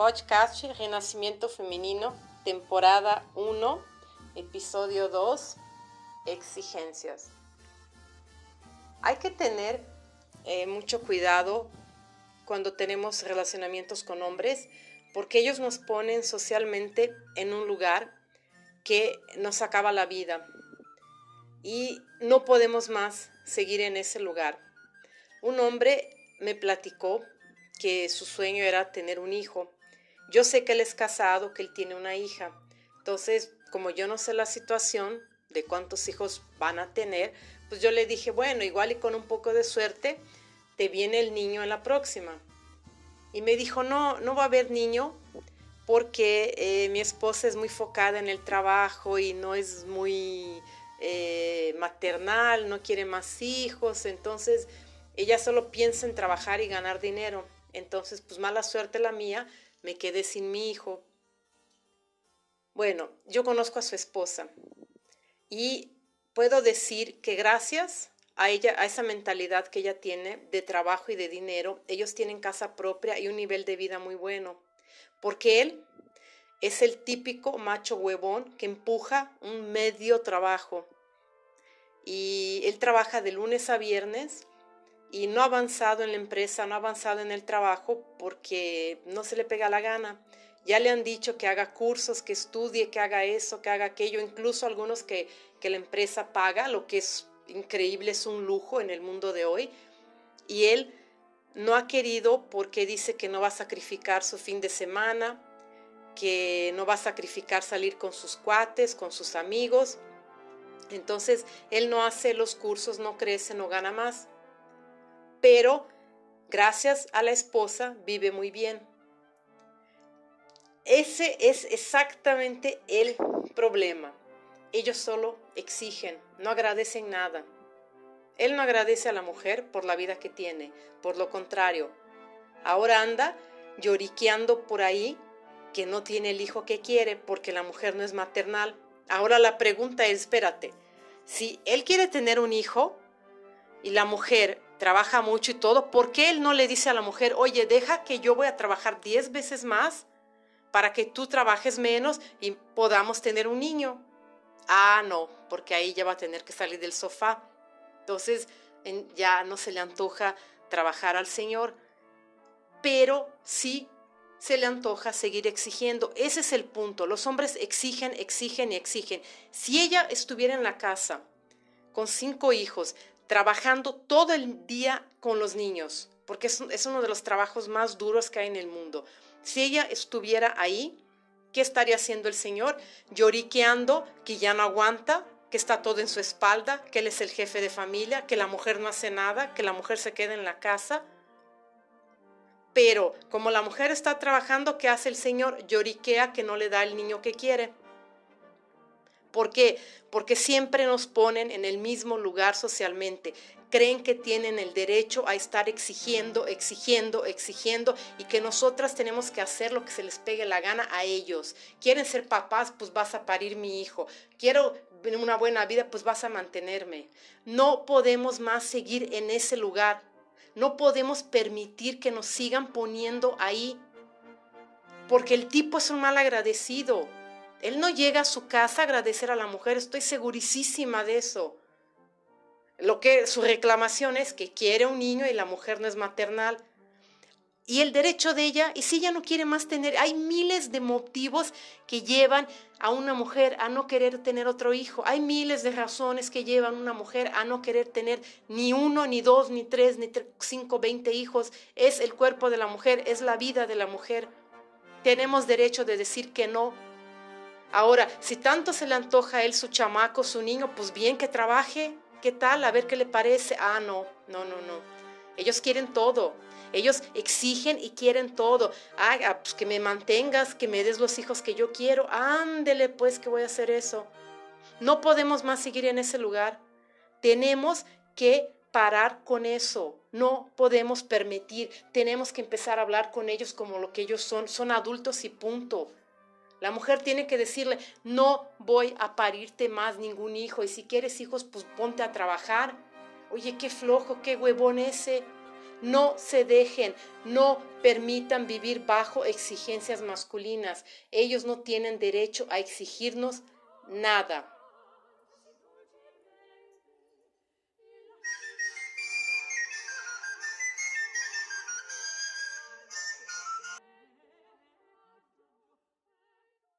podcast Renacimiento Femenino, temporada 1, episodio 2, exigencias. Hay que tener eh, mucho cuidado cuando tenemos relacionamientos con hombres porque ellos nos ponen socialmente en un lugar que nos acaba la vida y no podemos más seguir en ese lugar. Un hombre me platicó que su sueño era tener un hijo. Yo sé que él es casado, que él tiene una hija. Entonces, como yo no sé la situación de cuántos hijos van a tener, pues yo le dije, bueno, igual y con un poco de suerte, te viene el niño en la próxima. Y me dijo, no, no va a haber niño porque eh, mi esposa es muy focada en el trabajo y no es muy eh, maternal, no quiere más hijos, entonces ella solo piensa en trabajar y ganar dinero. Entonces, pues mala suerte la mía, me quedé sin mi hijo. Bueno, yo conozco a su esposa y puedo decir que gracias a ella, a esa mentalidad que ella tiene de trabajo y de dinero, ellos tienen casa propia y un nivel de vida muy bueno. Porque él es el típico macho huevón que empuja un medio trabajo. Y él trabaja de lunes a viernes y no ha avanzado en la empresa, no ha avanzado en el trabajo porque no se le pega la gana. Ya le han dicho que haga cursos, que estudie, que haga eso, que haga aquello, incluso algunos que, que la empresa paga, lo que es increíble, es un lujo en el mundo de hoy. Y él no ha querido porque dice que no va a sacrificar su fin de semana, que no va a sacrificar salir con sus cuates, con sus amigos. Entonces, él no hace los cursos, no crece, no gana más pero gracias a la esposa vive muy bien. Ese es exactamente el problema. Ellos solo exigen, no agradecen nada. Él no agradece a la mujer por la vida que tiene, por lo contrario, ahora anda lloriqueando por ahí que no tiene el hijo que quiere porque la mujer no es maternal. Ahora la pregunta es, espérate, si él quiere tener un hijo y la mujer trabaja mucho y todo, ¿por qué él no le dice a la mujer, oye, deja que yo voy a trabajar 10 veces más para que tú trabajes menos y podamos tener un niño? Ah, no, porque ahí ya va a tener que salir del sofá. Entonces ya no se le antoja trabajar al Señor, pero sí se le antoja seguir exigiendo. Ese es el punto. Los hombres exigen, exigen y exigen. Si ella estuviera en la casa con cinco hijos, trabajando todo el día con los niños, porque es, uno de los trabajos más duros que hay en el mundo. Si ella estuviera ahí, ¿qué estaría haciendo el Señor? Lloriqueando que ya no aguanta, que está todo en su espalda, que él es el jefe de familia, que la mujer no hace nada, que la mujer se queda en la casa. Pero como la mujer está trabajando, ¿qué hace el Señor? Lloriquea que no le da el niño que quiere. ¿Por qué? Porque siempre nos ponen en el mismo lugar socialmente. Creen que tienen el derecho a estar exigiendo, exigiendo, exigiendo y que nosotras tenemos que hacer lo que se les pegue la gana a ellos. Quieren ser papás, pues vas a parir mi hijo. Quiero una buena vida, pues vas a mantenerme. No podemos más seguir en ese lugar. No podemos permitir que nos sigan poniendo ahí. Porque el tipo es un mal agradecido él no llega a su casa a agradecer a la mujer, estoy segurísima de eso. Lo que su reclamación es que quiere un niño y la mujer no es maternal. Y el derecho de ella, y si ella no quiere más tener, hay miles de motivos que llevan a una mujer a no querer tener otro hijo. Hay miles de razones que llevan a una mujer a no querer tener ni uno, ni dos, ni tres, ni cinco, veinte hijos. Es el cuerpo de la mujer, es la vida de la mujer. Tenemos derecho de decir que no Ahora, si tanto se le antoja a él su chamaco, su niño, pues bien que trabaje. ¿Qué tal? A ver qué le parece. Ah, no, no, no, no. Ellos quieren todo. Ellos exigen y quieren todo. Ah, pues que me mantengas, que me des los hijos que yo quiero. Ándele, pues que voy a hacer eso. No podemos más seguir en ese lugar. Tenemos que parar con eso. No podemos permitir. Tenemos que empezar a hablar con ellos como lo que ellos son. Son adultos y punto. La mujer tiene que decirle, no voy a parirte más ningún hijo y si quieres hijos, pues ponte a trabajar. Oye, qué flojo, qué huevón ese. No se dejen, no permitan vivir bajo exigencias masculinas. Ellos no tienen derecho a exigirnos nada.